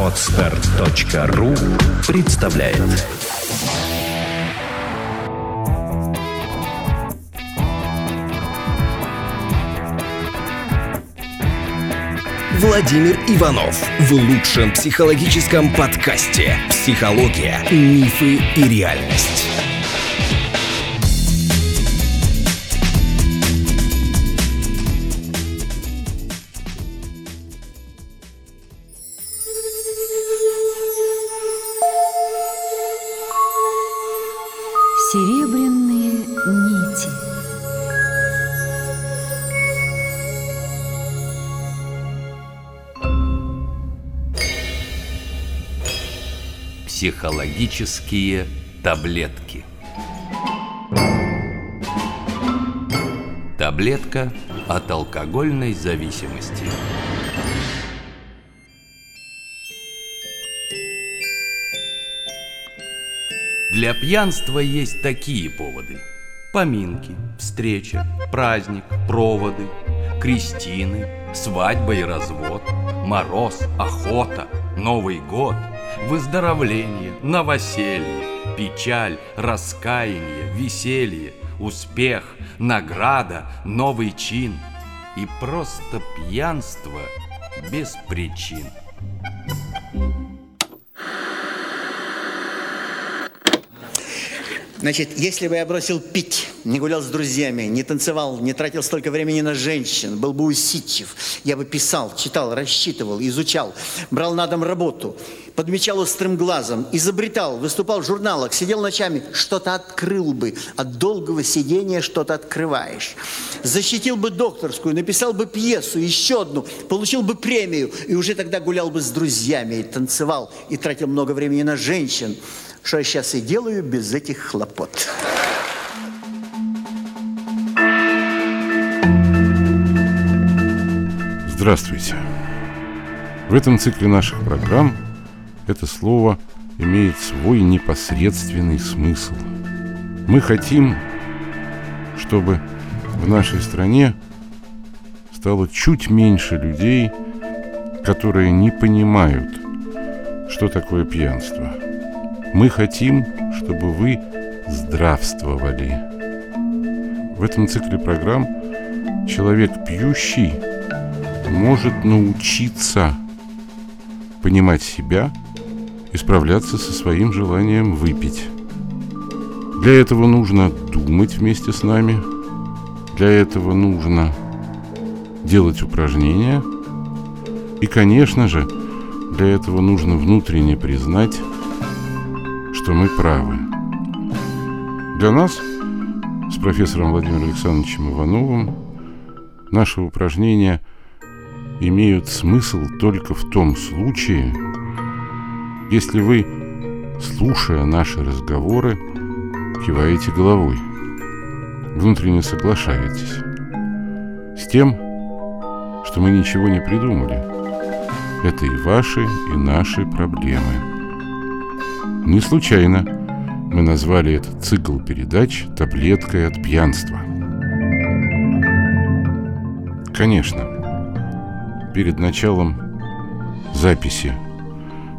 Отстар.ру представляет Владимир Иванов в лучшем психологическом подкасте «Психология, мифы и реальность». Психологические таблетки. Таблетка от алкогольной зависимости. Для пьянства есть такие поводы. Поминки, встреча, праздник, проводы, крестины, свадьба и развод, мороз, охота, Новый год, выздоровление, новоселье, печаль, раскаяние, веселье, успех, награда, новый чин и просто пьянство без причин. Значит, если бы я бросил пить, не гулял с друзьями, не танцевал, не тратил столько времени на женщин, был бы усидчив, я бы писал, читал, рассчитывал, изучал, брал на дом работу, подмечал острым глазом, изобретал, выступал в журналах, сидел ночами, что-то открыл бы. От долгого сидения что-то открываешь. Защитил бы докторскую, написал бы пьесу, еще одну, получил бы премию, и уже тогда гулял бы с друзьями, и танцевал, и тратил много времени на женщин что я сейчас и делаю без этих хлопот. Здравствуйте. В этом цикле наших программ это слово имеет свой непосредственный смысл. Мы хотим, чтобы в нашей стране стало чуть меньше людей, которые не понимают, что такое пьянство – мы хотим, чтобы вы здравствовали. В этом цикле программ человек пьющий может научиться понимать себя и справляться со своим желанием выпить. Для этого нужно думать вместе с нами. Для этого нужно делать упражнения. И, конечно же, для этого нужно внутренне признать, что мы правы. Для нас с профессором Владимиром Александровичем Ивановым наши упражнения имеют смысл только в том случае, если вы, слушая наши разговоры, киваете головой, внутренне соглашаетесь с тем, что мы ничего не придумали. Это и ваши, и наши проблемы. Не случайно мы назвали этот цикл передач «Таблеткой от пьянства». Конечно, перед началом записи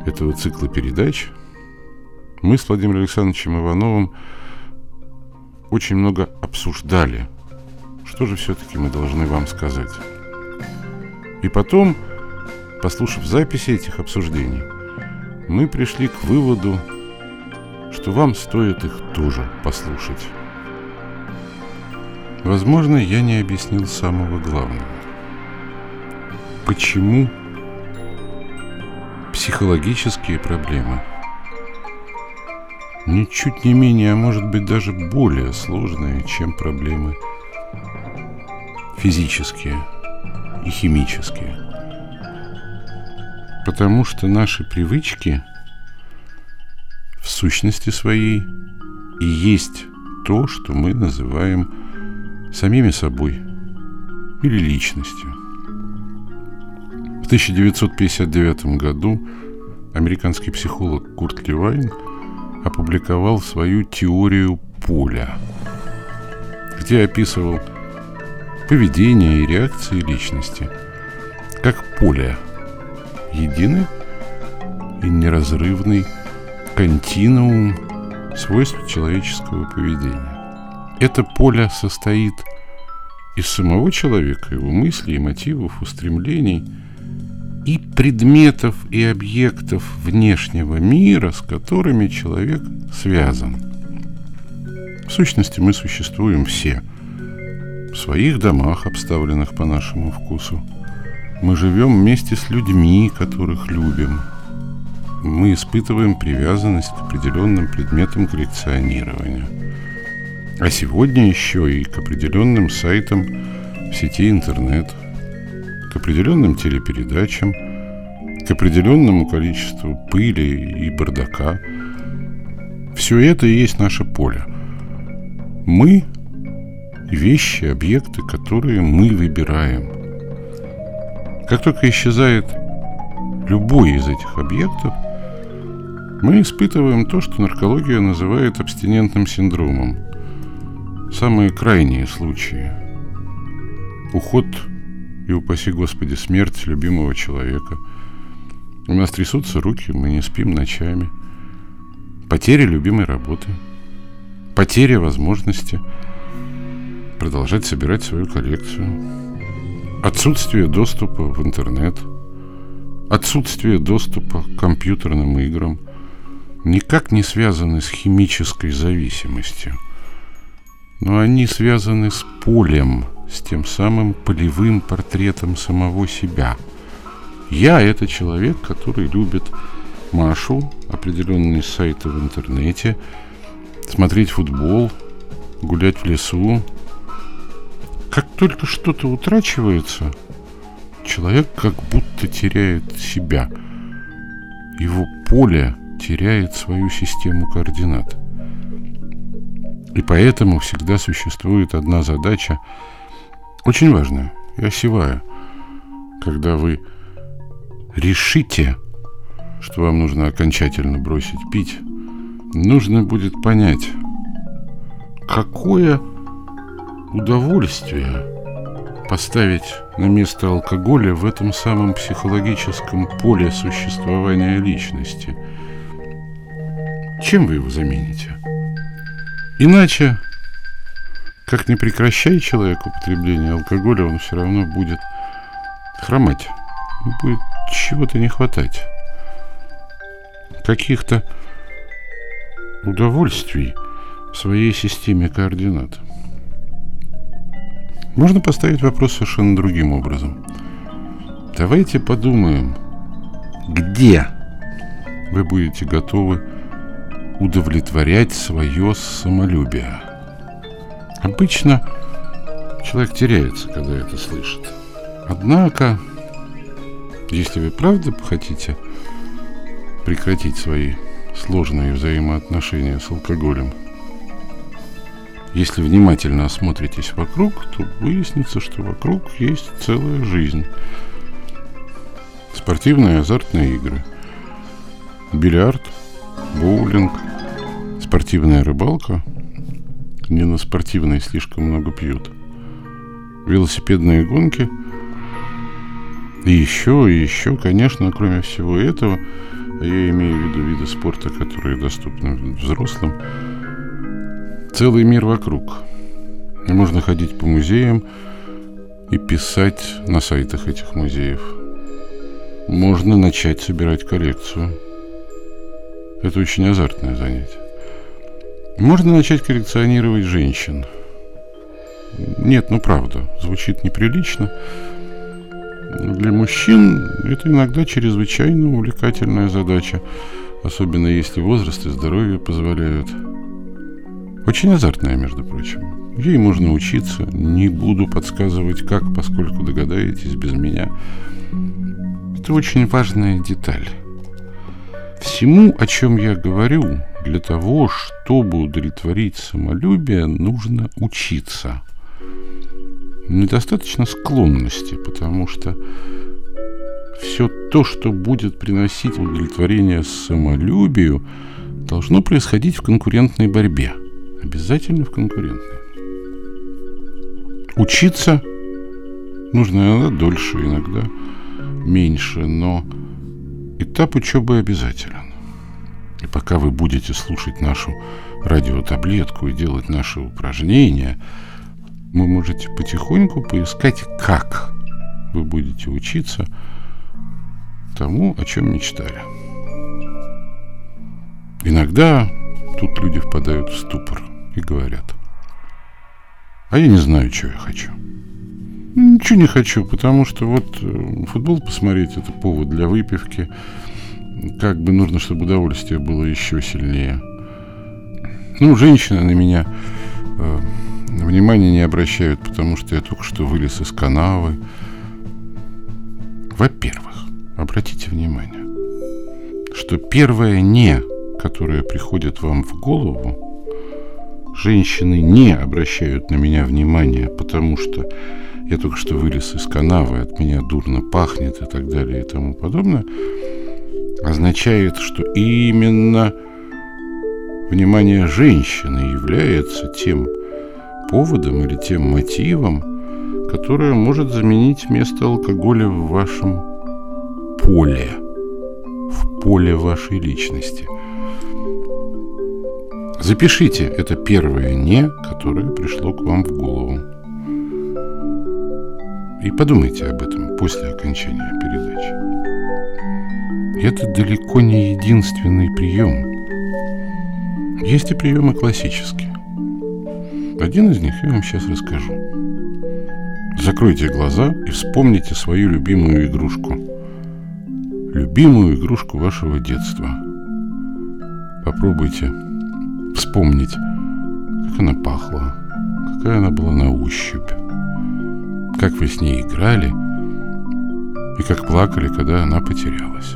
этого цикла передач мы с Владимиром Александровичем Ивановым очень много обсуждали, что же все-таки мы должны вам сказать. И потом, послушав записи этих обсуждений, мы пришли к выводу, что вам стоит их тоже послушать. Возможно, я не объяснил самого главного. Почему психологические проблемы ничуть не менее, а может быть даже более сложные, чем проблемы физические и химические. Потому что наши привычки – сущности своей и есть то, что мы называем самими собой или личностью. В 1959 году американский психолог Курт Левайн опубликовал свою теорию поля, где описывал поведение и реакции личности как поле единый и неразрывный континуум свойств человеческого поведения. Это поле состоит из самого человека, его мыслей, мотивов, устремлений и предметов и объектов внешнего мира, с которыми человек связан. В сущности, мы существуем все в своих домах, обставленных по нашему вкусу. Мы живем вместе с людьми, которых любим. Мы испытываем привязанность к определенным предметам коллекционирования – а сегодня еще и к определенным сайтам в сети интернет, к определенным телепередачам, к определенному количеству пыли и бардака. Все это и есть наше поле. Мы – вещи, объекты, которые мы выбираем. Как только исчезает любой из этих объектов, мы испытываем то, что наркология называет абстинентным синдромом – Самые крайние случаи. Уход и, упаси Господи, смерть любимого человека. У нас трясутся руки, мы не спим ночами. Потеря любимой работы. Потеря возможности продолжать собирать свою коллекцию. Отсутствие доступа в интернет. Отсутствие доступа к компьютерным играм никак не связаны с химической зависимостью – но они связаны с полем, с тем самым полевым портретом самого себя. Я – это человек, который любит Машу, определенные сайты в интернете, смотреть футбол, гулять в лесу. Как только что-то утрачивается, человек как будто теряет себя. Его поле теряет свою систему координат – и поэтому всегда существует одна задача, очень важная и осевая. Когда вы решите, что вам нужно окончательно бросить пить, нужно будет понять, какое удовольствие поставить на место алкоголя в этом самом психологическом поле существования личности. Чем вы его замените? Иначе, как не прекращай человек употребление алкоголя, он все равно будет хромать. Будет чего-то не хватать. Каких-то удовольствий в своей системе координат. Можно поставить вопрос совершенно другим образом. Давайте подумаем, где вы будете готовы удовлетворять свое самолюбие. Обычно человек теряется, когда это слышит. Однако, если вы правда хотите прекратить свои сложные взаимоотношения с алкоголем, если внимательно осмотритесь вокруг, то выяснится, что вокруг есть целая жизнь. Спортивные азартные игры, бильярд, боулинг, спортивная рыбалка. Не на спортивной слишком много пьют. Велосипедные гонки. И еще, и еще, конечно, кроме всего этого, я имею в виду виды спорта, которые доступны взрослым, целый мир вокруг. И можно ходить по музеям и писать на сайтах этих музеев. Можно начать собирать коллекцию – это очень азартное занятие. Можно начать коллекционировать женщин. Нет, ну правда, звучит неприлично. Для мужчин это иногда чрезвычайно увлекательная задача, особенно если возраст и здоровье позволяют. Очень азартная, между прочим. Ей можно учиться, не буду подсказывать как, поскольку догадаетесь без меня. Это очень важная деталь. Всему, о чем я говорю, для того, чтобы удовлетворить самолюбие, нужно учиться. Недостаточно склонности, потому что все то, что будет приносить удовлетворение самолюбию, должно происходить в конкурентной борьбе. Обязательно в конкурентной. Учиться нужно иногда дольше, иногда меньше, но этап учебы обязателен. И пока вы будете слушать нашу радиотаблетку и делать наши упражнения, вы можете потихоньку поискать, как вы будете учиться тому, о чем мечтали. Иногда тут люди впадают в ступор и говорят, а я не знаю, что я хочу. Ничего не хочу, потому что вот э, футбол посмотреть это повод для выпивки. Как бы нужно, чтобы удовольствие было еще сильнее. Ну, женщины на меня э, внимания не обращают, потому что я только что вылез из канавы. Во-первых, обратите внимание, что первое «не», которое приходит вам в голову, женщины не обращают на меня внимания, потому что я только что вылез из канавы, от меня дурно пахнет и так далее и тому подобное, означает, что именно внимание женщины является тем поводом или тем мотивом, которое может заменить место алкоголя в вашем поле, в поле вашей личности. Запишите это первое «не», которое пришло к вам в голову. И подумайте об этом после окончания передачи. Это далеко не единственный прием. Есть и приемы классические. Один из них я вам сейчас расскажу. Закройте глаза и вспомните свою любимую игрушку. Любимую игрушку вашего детства. Попробуйте вспомнить, как она пахла, какая она была на ощупь как вы с ней играли и как плакали, когда она потерялась.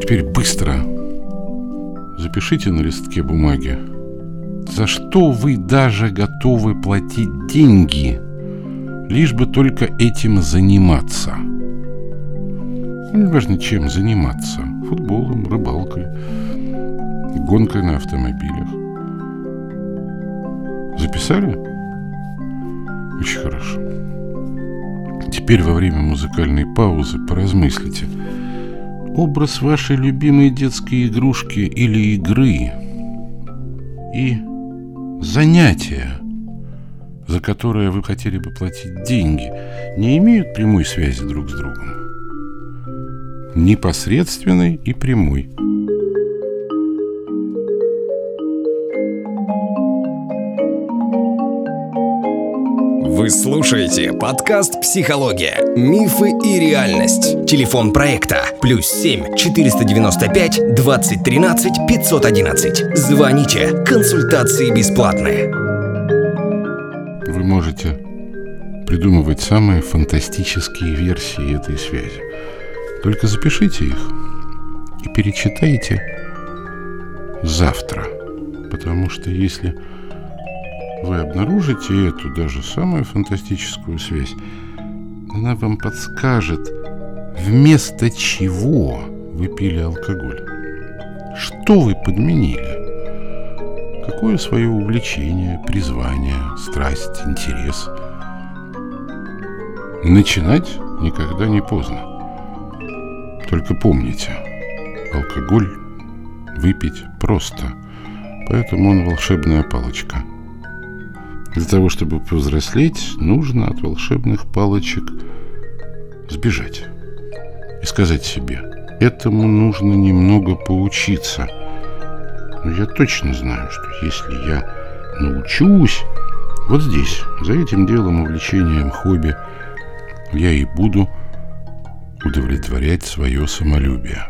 Теперь быстро запишите на листке бумаги за что вы даже готовы платить деньги, лишь бы только этим заниматься. Неважно, чем заниматься. Футболом, рыбалкой, гонкой на автомобилях. Записали? Очень хорошо. Теперь во время музыкальной паузы поразмыслите. Образ вашей любимой детской игрушки или игры и занятия, за которые вы хотели бы платить деньги, не имеют прямой связи друг с другом. Непосредственной и прямой. Вы слушаете подкаст «Психология. Мифы и реальность». Телефон проекта «Плюс 7 495 2013 511». Звоните. Консультации бесплатные. Вы можете придумывать самые фантастические версии этой связи. Только запишите их и перечитайте завтра. Потому что если вы обнаружите эту даже самую фантастическую связь, она вам подскажет, вместо чего вы пили алкоголь. Что вы подменили? Какое свое увлечение, призвание, страсть, интерес? Начинать никогда не поздно. Только помните, алкоголь выпить просто, поэтому он волшебная палочка – для того, чтобы повзрослеть, нужно от волшебных палочек сбежать и сказать себе, этому нужно немного поучиться. Но я точно знаю, что если я научусь вот здесь, за этим делом, увлечением, хобби, я и буду удовлетворять свое самолюбие.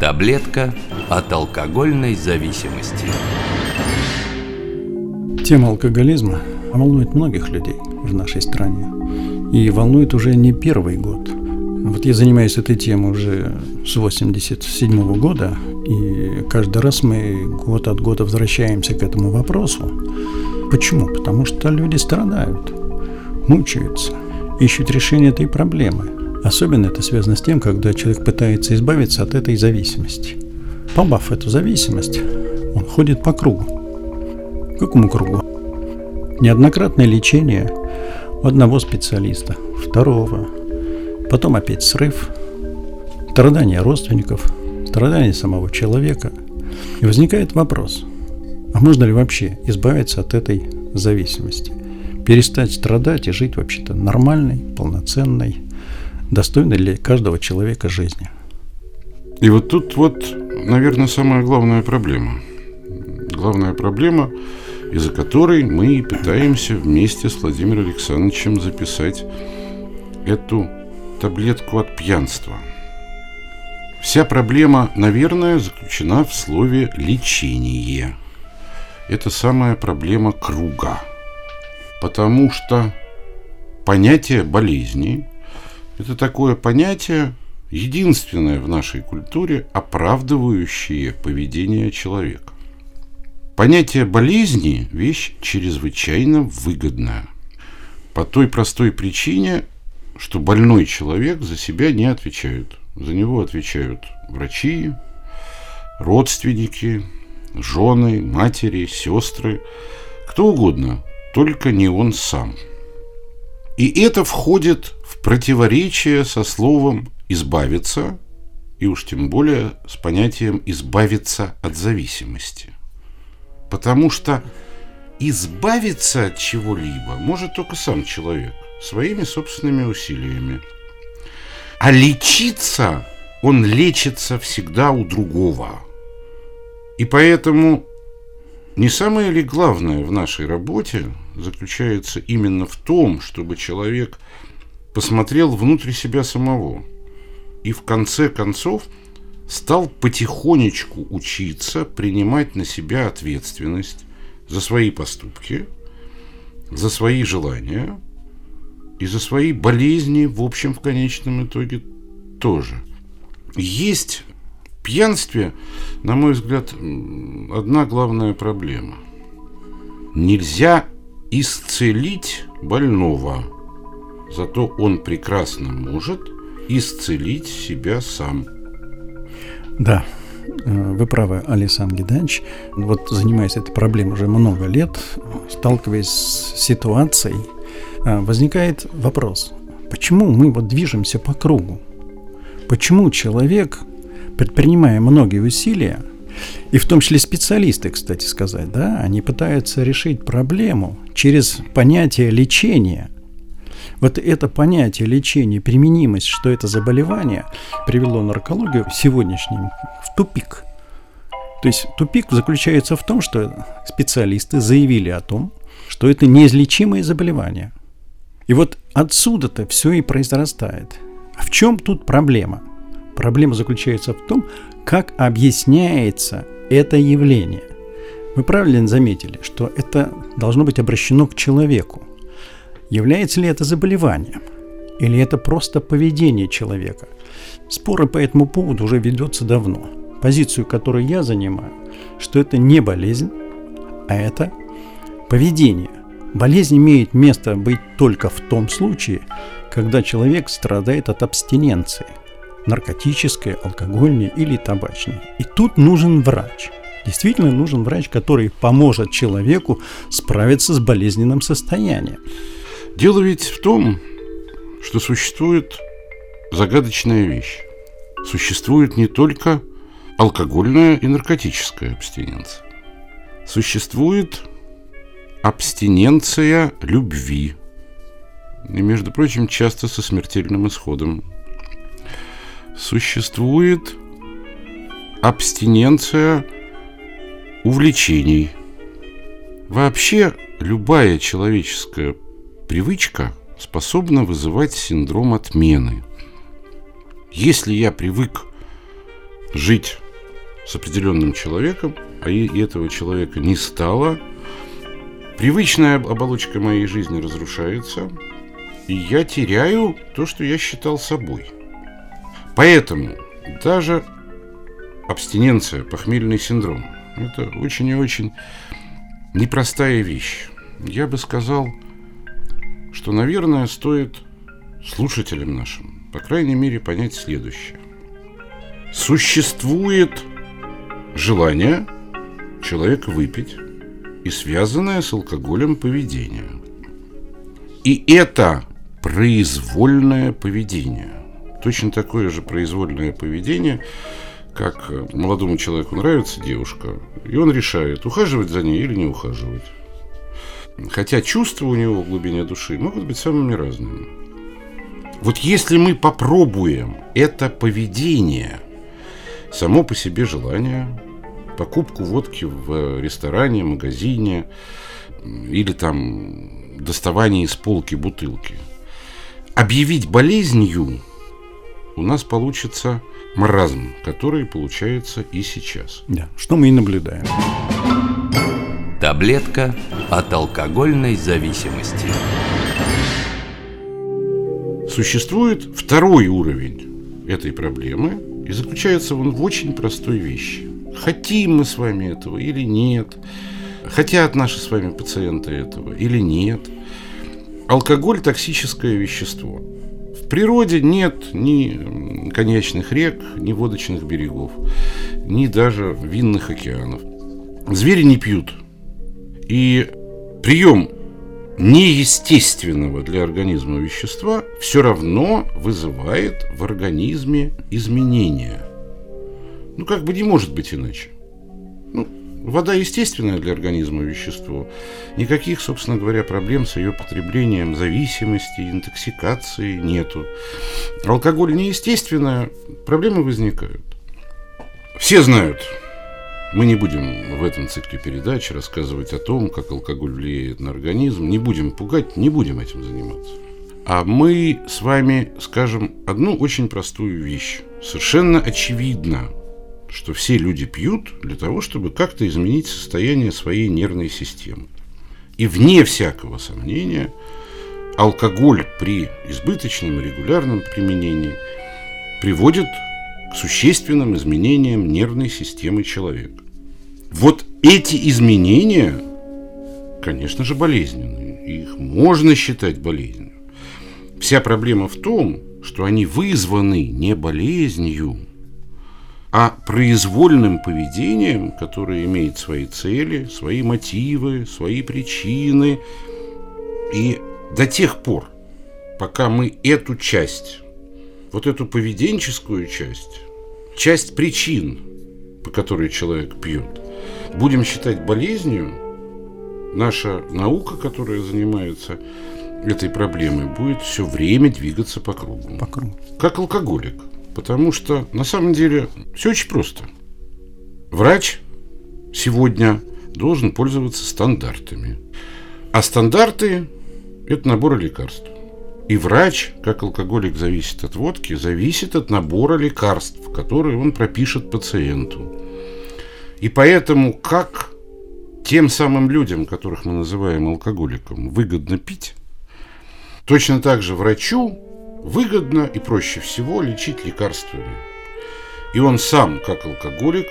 Таблетка от алкогольной зависимости. Тема алкоголизма волнует многих людей в нашей стране. И волнует уже не первый год. Вот я занимаюсь этой темой уже с 87 года, и каждый раз мы год от года возвращаемся к этому вопросу. Почему? Потому что люди страдают, мучаются. ищут решение этой проблемы. Особенно это связано с тем, когда человек пытается избавиться от этой зависимости. Побав эту зависимость, он ходит по кругу. Какому кругу? Неоднократное лечение у одного специалиста, второго, потом опять срыв, страдания родственников, страдания самого человека. И возникает вопрос, а можно ли вообще избавиться от этой зависимости? Перестать страдать и жить вообще-то нормальной, полноценной, достойной для каждого человека жизни. И вот тут вот, наверное, самая главная проблема. Главная проблема, из-за которой мы и пытаемся вместе с Владимиром Александровичем записать эту таблетку от пьянства. Вся проблема, наверное, заключена в слове «лечение». Это самая проблема круга. Потому что понятие болезни – это такое понятие, единственное в нашей культуре, оправдывающее поведение человека. Понятие болезни – вещь чрезвычайно выгодная. По той простой причине, что больной человек за себя не отвечает. За него отвечают врачи, родственники, жены, матери, сестры, кто угодно, только не он сам. И это входит в противоречие со словом «избавиться», и уж тем более с понятием «избавиться от зависимости». Потому что избавиться от чего-либо может только сам человек своими собственными усилиями. А лечиться он лечится всегда у другого. И поэтому не самое ли главное в нашей работе заключается именно в том, чтобы человек посмотрел внутрь себя самого и в конце концов стал потихонечку учиться принимать на себя ответственность за свои поступки, за свои желания – и за свои болезни, в общем, в конечном итоге тоже. Есть в пьянстве, на мой взгляд, одна главная проблема. Нельзя исцелить больного, зато он прекрасно может исцелить себя сам. Да, э, вы правы, Александр Гиданович. Вот занимаясь этой проблемой уже много лет, сталкиваясь с ситуацией, а, возникает вопрос, почему мы вот движемся по кругу? Почему человек, предпринимая многие усилия, и в том числе специалисты, кстати сказать, да, они пытаются решить проблему через понятие лечения. Вот это понятие лечения, применимость, что это заболевание, привело наркологию сегодняшним в тупик. То есть тупик заключается в том, что специалисты заявили о том, что это неизлечимое заболевание – и вот отсюда-то все и произрастает. А в чем тут проблема? Проблема заключается в том, как объясняется это явление. Вы правильно заметили, что это должно быть обращено к человеку. Является ли это заболеванием? Или это просто поведение человека? Споры по этому поводу уже ведутся давно. Позицию, которую я занимаю, что это не болезнь, а это поведение – Болезнь имеет место быть только в том случае, когда человек страдает от абстиненции – наркотической, алкогольной или табачной. И тут нужен врач. Действительно нужен врач, который поможет человеку справиться с болезненным состоянием. Дело ведь в том, что существует загадочная вещь. Существует не только алкогольная и наркотическая абстиненция. Существует абстиненция любви. И, между прочим, часто со смертельным исходом. Существует абстиненция увлечений. Вообще, любая человеческая привычка способна вызывать синдром отмены. Если я привык жить с определенным человеком, а и этого человека не стало – Привычная оболочка моей жизни разрушается, и я теряю то, что я считал собой. Поэтому даже абстиненция, похмельный синдром – это очень и очень непростая вещь. Я бы сказал, что, наверное, стоит слушателям нашим, по крайней мере, понять следующее. Существует желание человека выпить и связанное с алкоголем поведение. И это произвольное поведение. Точно такое же произвольное поведение, как молодому человеку нравится девушка, и он решает, ухаживать за ней или не ухаживать. Хотя чувства у него в глубине души могут быть самыми разными. Вот если мы попробуем это поведение, само по себе желание, покупку водки в ресторане, магазине или там доставание из полки бутылки, объявить болезнью, у нас получится маразм, который получается и сейчас. Да, что мы и наблюдаем. Таблетка от алкогольной зависимости. Существует второй уровень этой проблемы, и заключается он в очень простой вещи. Хотим мы с вами этого или нет, хотят наши с вами пациенты этого или нет. Алкоголь – токсическое вещество. В природе нет ни конечных рек, ни водочных берегов, ни даже винных океанов. Звери не пьют. И прием неестественного для организма вещества все равно вызывает в организме изменения. Ну, как бы не может быть иначе. Ну, вода естественная для организма вещество. Никаких, собственно говоря, проблем с ее потреблением, зависимости, интоксикации нету. Алкоголь неестественная, проблемы возникают. Все знают, мы не будем в этом цикле передач рассказывать о том, как алкоголь влияет на организм. Не будем пугать, не будем этим заниматься. А мы с вами скажем одну очень простую вещь. Совершенно очевидно, что все люди пьют для того, чтобы как-то изменить состояние своей нервной системы. И вне всякого сомнения, алкоголь при избыточном и регулярном применении приводит к существенным изменениям нервной системы человека. Вот эти изменения, конечно же, болезненные. Их можно считать болезнью. Вся проблема в том, что они вызваны не болезнью, а произвольным поведением, которое имеет свои цели, свои мотивы, свои причины. И до тех пор, пока мы эту часть, вот эту поведенческую часть, часть причин, по которой человек пьет, будем считать болезнью, наша наука, которая занимается этой проблемой, будет все время двигаться по кругу. По кругу. Как алкоголик. Потому что на самом деле все очень просто. Врач сегодня должен пользоваться стандартами. А стандарты – это набор лекарств. И врач, как алкоголик зависит от водки, зависит от набора лекарств, которые он пропишет пациенту. И поэтому как тем самым людям, которых мы называем алкоголиком, выгодно пить, точно так же врачу выгодно и проще всего лечить лекарствами. И он сам, как алкоголик,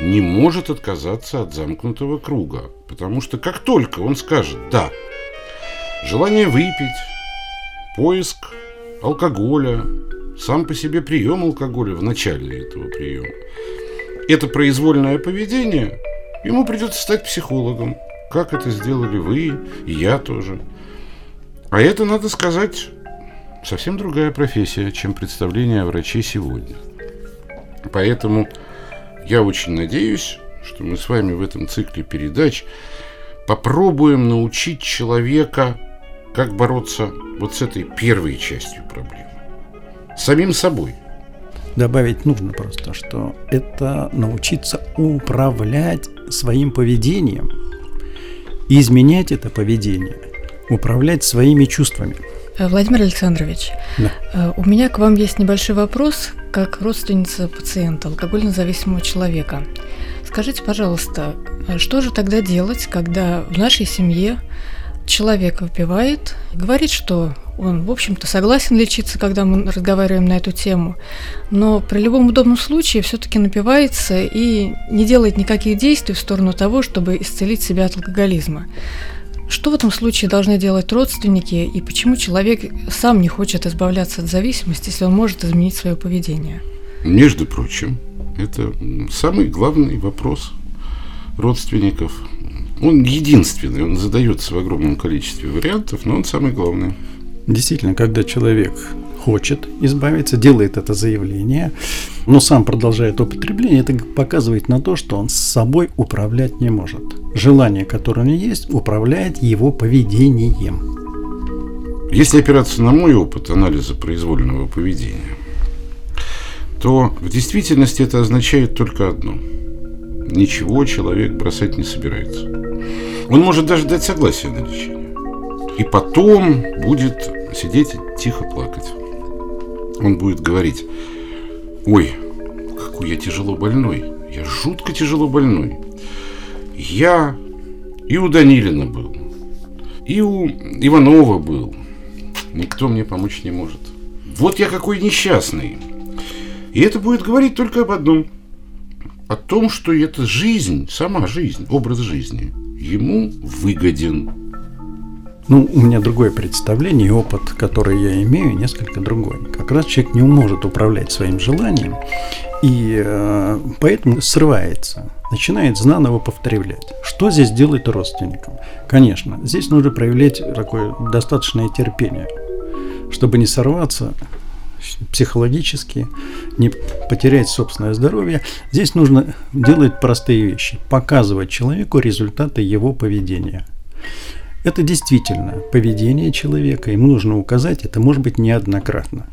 не может отказаться от замкнутого круга, потому что как только он скажет «да», желание выпить, поиск алкоголя, сам по себе прием алкоголя в начале этого приема – это произвольное поведение, ему придется стать психологом, как это сделали вы и я тоже. А это, надо сказать, совсем другая профессия, чем представление о враче сегодня. Поэтому я очень надеюсь, что мы с вами в этом цикле передач попробуем научить человека, как бороться вот с этой первой частью проблемы. Самим собой. Добавить нужно просто, что это научиться управлять своим поведением, изменять это поведение, управлять своими чувствами. Э, Владимир Александрович, Да. э, у меня к вам есть небольшой вопрос, как родственница пациента, алкогольно зависимого человека. Скажите, пожалуйста, э, что же тогда делать, когда в нашей семье человек выпивает, говорит, что он, в общем-то, согласен лечиться, когда мы разговариваем на эту тему, но при любом удобном случае все-таки напивается и не делает никаких действий в сторону того, чтобы исцелить себя от алкоголизма. Что в этом случае должны делать родственники и почему человек сам не хочет избавляться от зависимости, если он может изменить свое поведение? Между прочим, это самый главный вопрос родственников. Он единственный, он задается в огромном количестве вариантов, но он самый главный. Действительно, когда человек хочет избавиться, делает это заявление, но сам продолжает употребление, это показывает на то, что он с собой управлять не может. Желание, которое у него есть, управляет его поведением. Если опираться на мой опыт анализа произвольного поведения, то в действительности это означает только одно. Ничего человек бросать не собирается. Он может даже дать согласие на лечение. И потом будет сидеть и тихо плакать. Он будет говорить, ой, какой я тяжело больной, я жутко тяжело больной. Я и у Данилина был, и у Иванова был. Никто мне помочь не может. Вот я какой несчастный. И это будет говорить только об одном. О том, что эта жизнь, сама жизнь, образ жизни, ему выгоден. Ну, у меня другое представление, и опыт, который я имею, несколько другой. Как раз человек не может управлять своим желанием, и э, поэтому срывается, начинает заново повторять. Что здесь делать родственникам? Конечно, здесь нужно проявлять такое достаточное терпение, чтобы не сорваться психологически, не потерять собственное здоровье. Здесь нужно делать простые вещи, показывать человеку результаты его поведения. Это действительно поведение человека, ему нужно указать, это может быть неоднократно.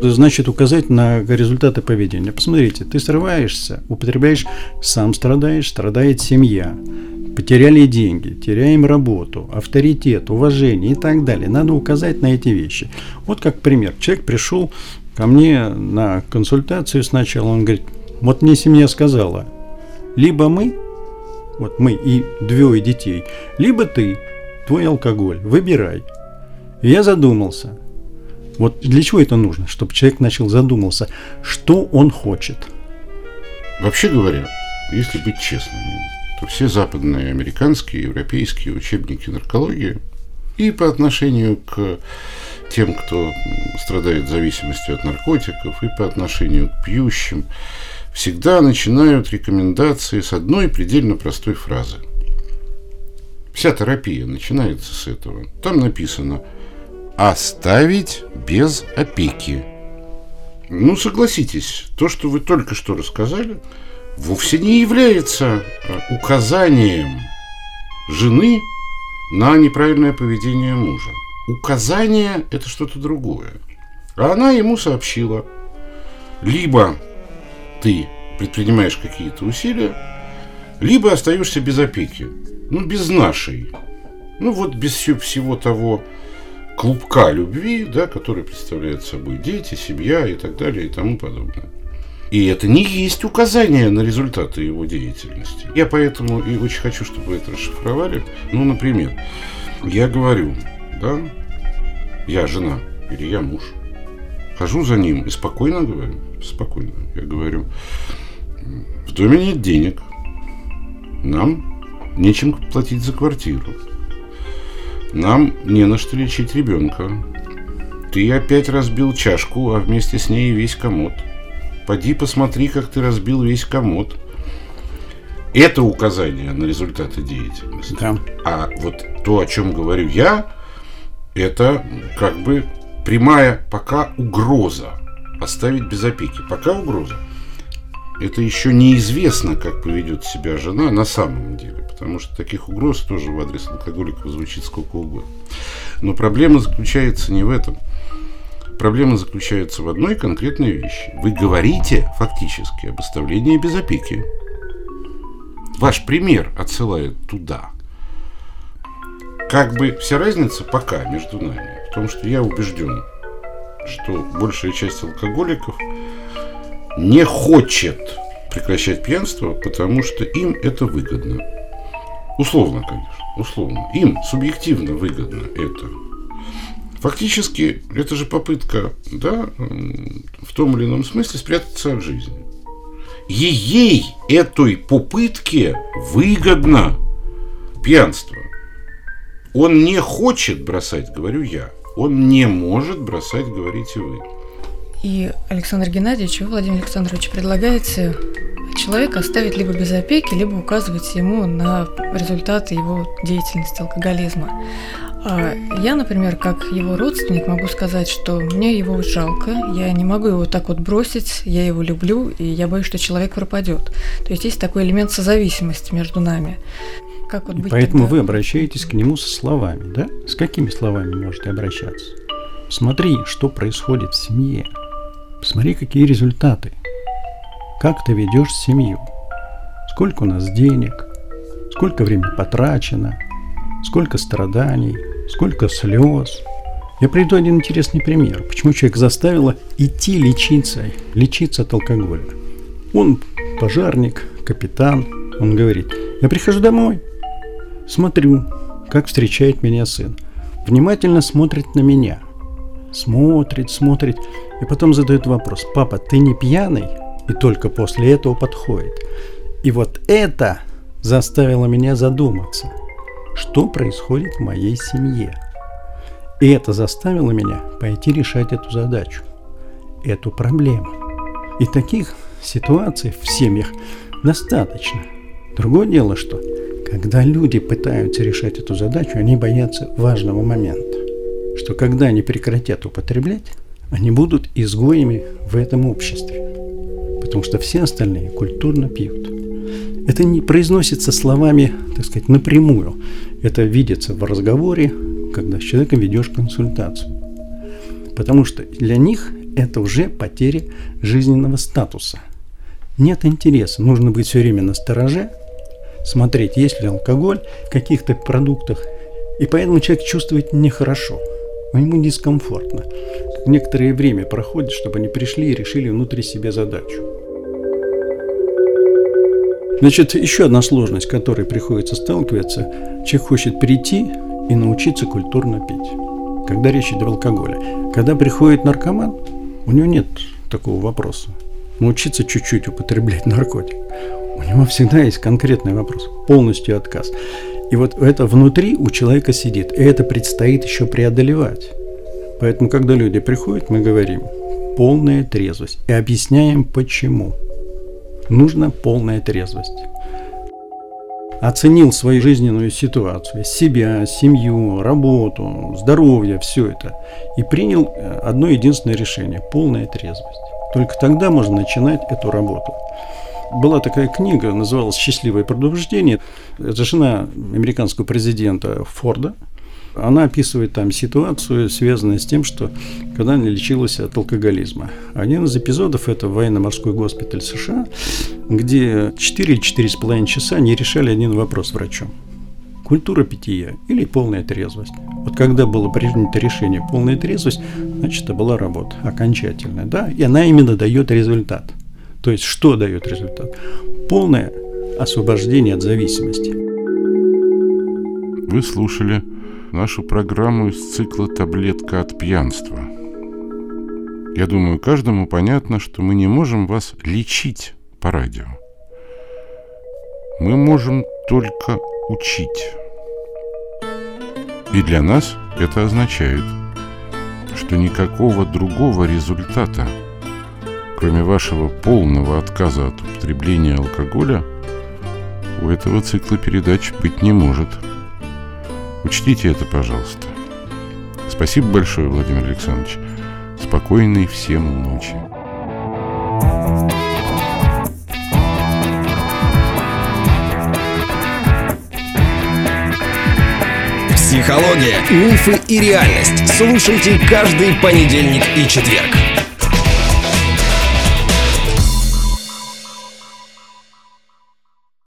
Значит, указать на результаты поведения. Посмотрите, ты срываешься, употребляешь, сам страдаешь, страдает семья. Потеряли деньги, теряем работу, авторитет, уважение и так далее. Надо указать на эти вещи. Вот как пример. Человек пришел ко мне на консультацию сначала, он говорит, вот мне семья сказала, либо мы, вот мы и двое детей, либо ты, твой алкоголь, выбирай. И я задумался. Вот для чего это нужно? Чтобы человек начал задумался, что он хочет. Вообще говоря, если быть честным, то все западные, американские, европейские учебники наркологии и по отношению к тем, кто страдает зависимостью от наркотиков, и по отношению к пьющим, всегда начинают рекомендации с одной предельно простой фразы – Вся терапия начинается с этого. Там написано «оставить без опеки». Ну, согласитесь, то, что вы только что рассказали, вовсе не является э, указанием жены на неправильное поведение мужа. Указание – это что-то другое. А она ему сообщила, либо ты предпринимаешь какие-то усилия, либо остаешься без опеки ну, без нашей, ну, вот без всего того клубка любви, да, который представляет собой дети, семья и так далее и тому подобное. И это не есть указание на результаты его деятельности. Я поэтому и очень хочу, чтобы вы это расшифровали. Ну, например, я говорю, да, я жена или я муж, хожу за ним и спокойно говорю, спокойно, я говорю, в доме нет денег, нам Нечем платить за квартиру. Нам не на что лечить ребенка. Ты опять разбил чашку, а вместе с ней весь комод. Поди посмотри, как ты разбил весь комод. Это указание на результаты деятельности. Да. А вот то, о чем говорю я, это как бы прямая пока угроза. Оставить без опеки. Пока угроза. Это еще неизвестно, как поведет себя жена на самом деле потому что таких угроз тоже в адрес алкоголиков звучит сколько угодно. Но проблема заключается не в этом. Проблема заключается в одной конкретной вещи. Вы говорите фактически об оставлении без опеки. Ваш пример отсылает туда. Как бы вся разница пока между нами в том, что я убежден, что большая часть алкоголиков не хочет прекращать пьянство, потому что им это выгодно. Условно, конечно, условно. Им субъективно выгодно это. Фактически, это же попытка, да, в том или ином смысле спрятаться от жизни. Ей этой попытке выгодно пьянство. Он не хочет бросать, говорю я. Он не может бросать, говорите вы. И Александр Геннадьевич, вы, Владимир Александрович, предлагаете человека оставить либо без опеки, либо указывать ему на результаты его деятельности алкоголизма. А я, например, как его родственник, могу сказать, что мне его жалко, я не могу его так вот бросить, я его люблю, и я боюсь, что человек пропадет. То есть есть такой элемент созависимости между нами. Как вот быть поэтому тогда? вы обращаетесь к нему со словами, да? С какими словами можете обращаться? Смотри, что происходит в семье. Посмотри, какие результаты. Как ты ведешь семью. Сколько у нас денег. Сколько времени потрачено. Сколько страданий. Сколько слез. Я приведу один интересный пример. Почему человек заставила идти лечиться, лечиться от алкоголя. Он пожарник, капитан. Он говорит, я прихожу домой, смотрю, как встречает меня сын. Внимательно смотрит на меня. Смотрит, смотрит. И потом задает вопрос. Папа, ты не пьяный? И только после этого подходит. И вот это заставило меня задуматься – что происходит в моей семье. И это заставило меня пойти решать эту задачу, эту проблему. И таких ситуаций в семьях достаточно. Другое дело, что когда люди пытаются решать эту задачу, они боятся важного момента, что когда они прекратят употреблять, они будут изгоями в этом обществе, потому что все остальные культурно пьют. Это не произносится словами, так сказать, напрямую. Это видится в разговоре, когда с человеком ведешь консультацию. Потому что для них это уже потеря жизненного статуса. Нет интереса. Нужно быть все время на стороже, смотреть, есть ли алкоголь в каких-то продуктах. И поэтому человек чувствует нехорошо. Ему дискомфортно. Некоторое время проходит, чтобы они пришли и решили внутри себя задачу. Значит, еще одна сложность, которой приходится сталкиваться, человек хочет прийти и научиться культурно пить. Когда речь идет о алкоголе. Когда приходит наркоман, у него нет такого вопроса. Научиться чуть-чуть употреблять наркотик. У него всегда есть конкретный вопрос. Полностью отказ. И вот это внутри у человека сидит. И это предстоит еще преодолевать. Поэтому, когда люди приходят, мы говорим полная трезвость. И объясняем почему нужна полная трезвость. Оценил свою жизненную ситуацию, себя, семью, работу, здоровье, все это. И принял э, одно единственное решение – полная трезвость. Только тогда можно начинать эту работу. Была такая книга, называлась «Счастливое предупреждение». Это жена американского президента Форда – она описывает там ситуацию, связанную с тем, что когда она лечилась от алкоголизма. Один из эпизодов – это военно-морской госпиталь США, где 4 или 4,5 часа не решали один вопрос врачом. Культура питья или полная трезвость. Вот когда было принято решение полная трезвость, значит, это была работа окончательная. Да? И она именно дает результат. То есть, что дает результат? Полное освобождение от зависимости. Вы слушали нашу программу из цикла «Таблетка от пьянства». Я думаю, каждому понятно, что мы не можем вас лечить по радио. Мы можем только учить. И для нас это означает, что никакого другого результата, кроме вашего полного отказа от употребления алкоголя, у этого цикла передач быть не может – Учтите это, пожалуйста. Спасибо большое, Владимир Александрович. Спокойной всем ночи. Психология, мифы и реальность. Слушайте каждый понедельник и четверг.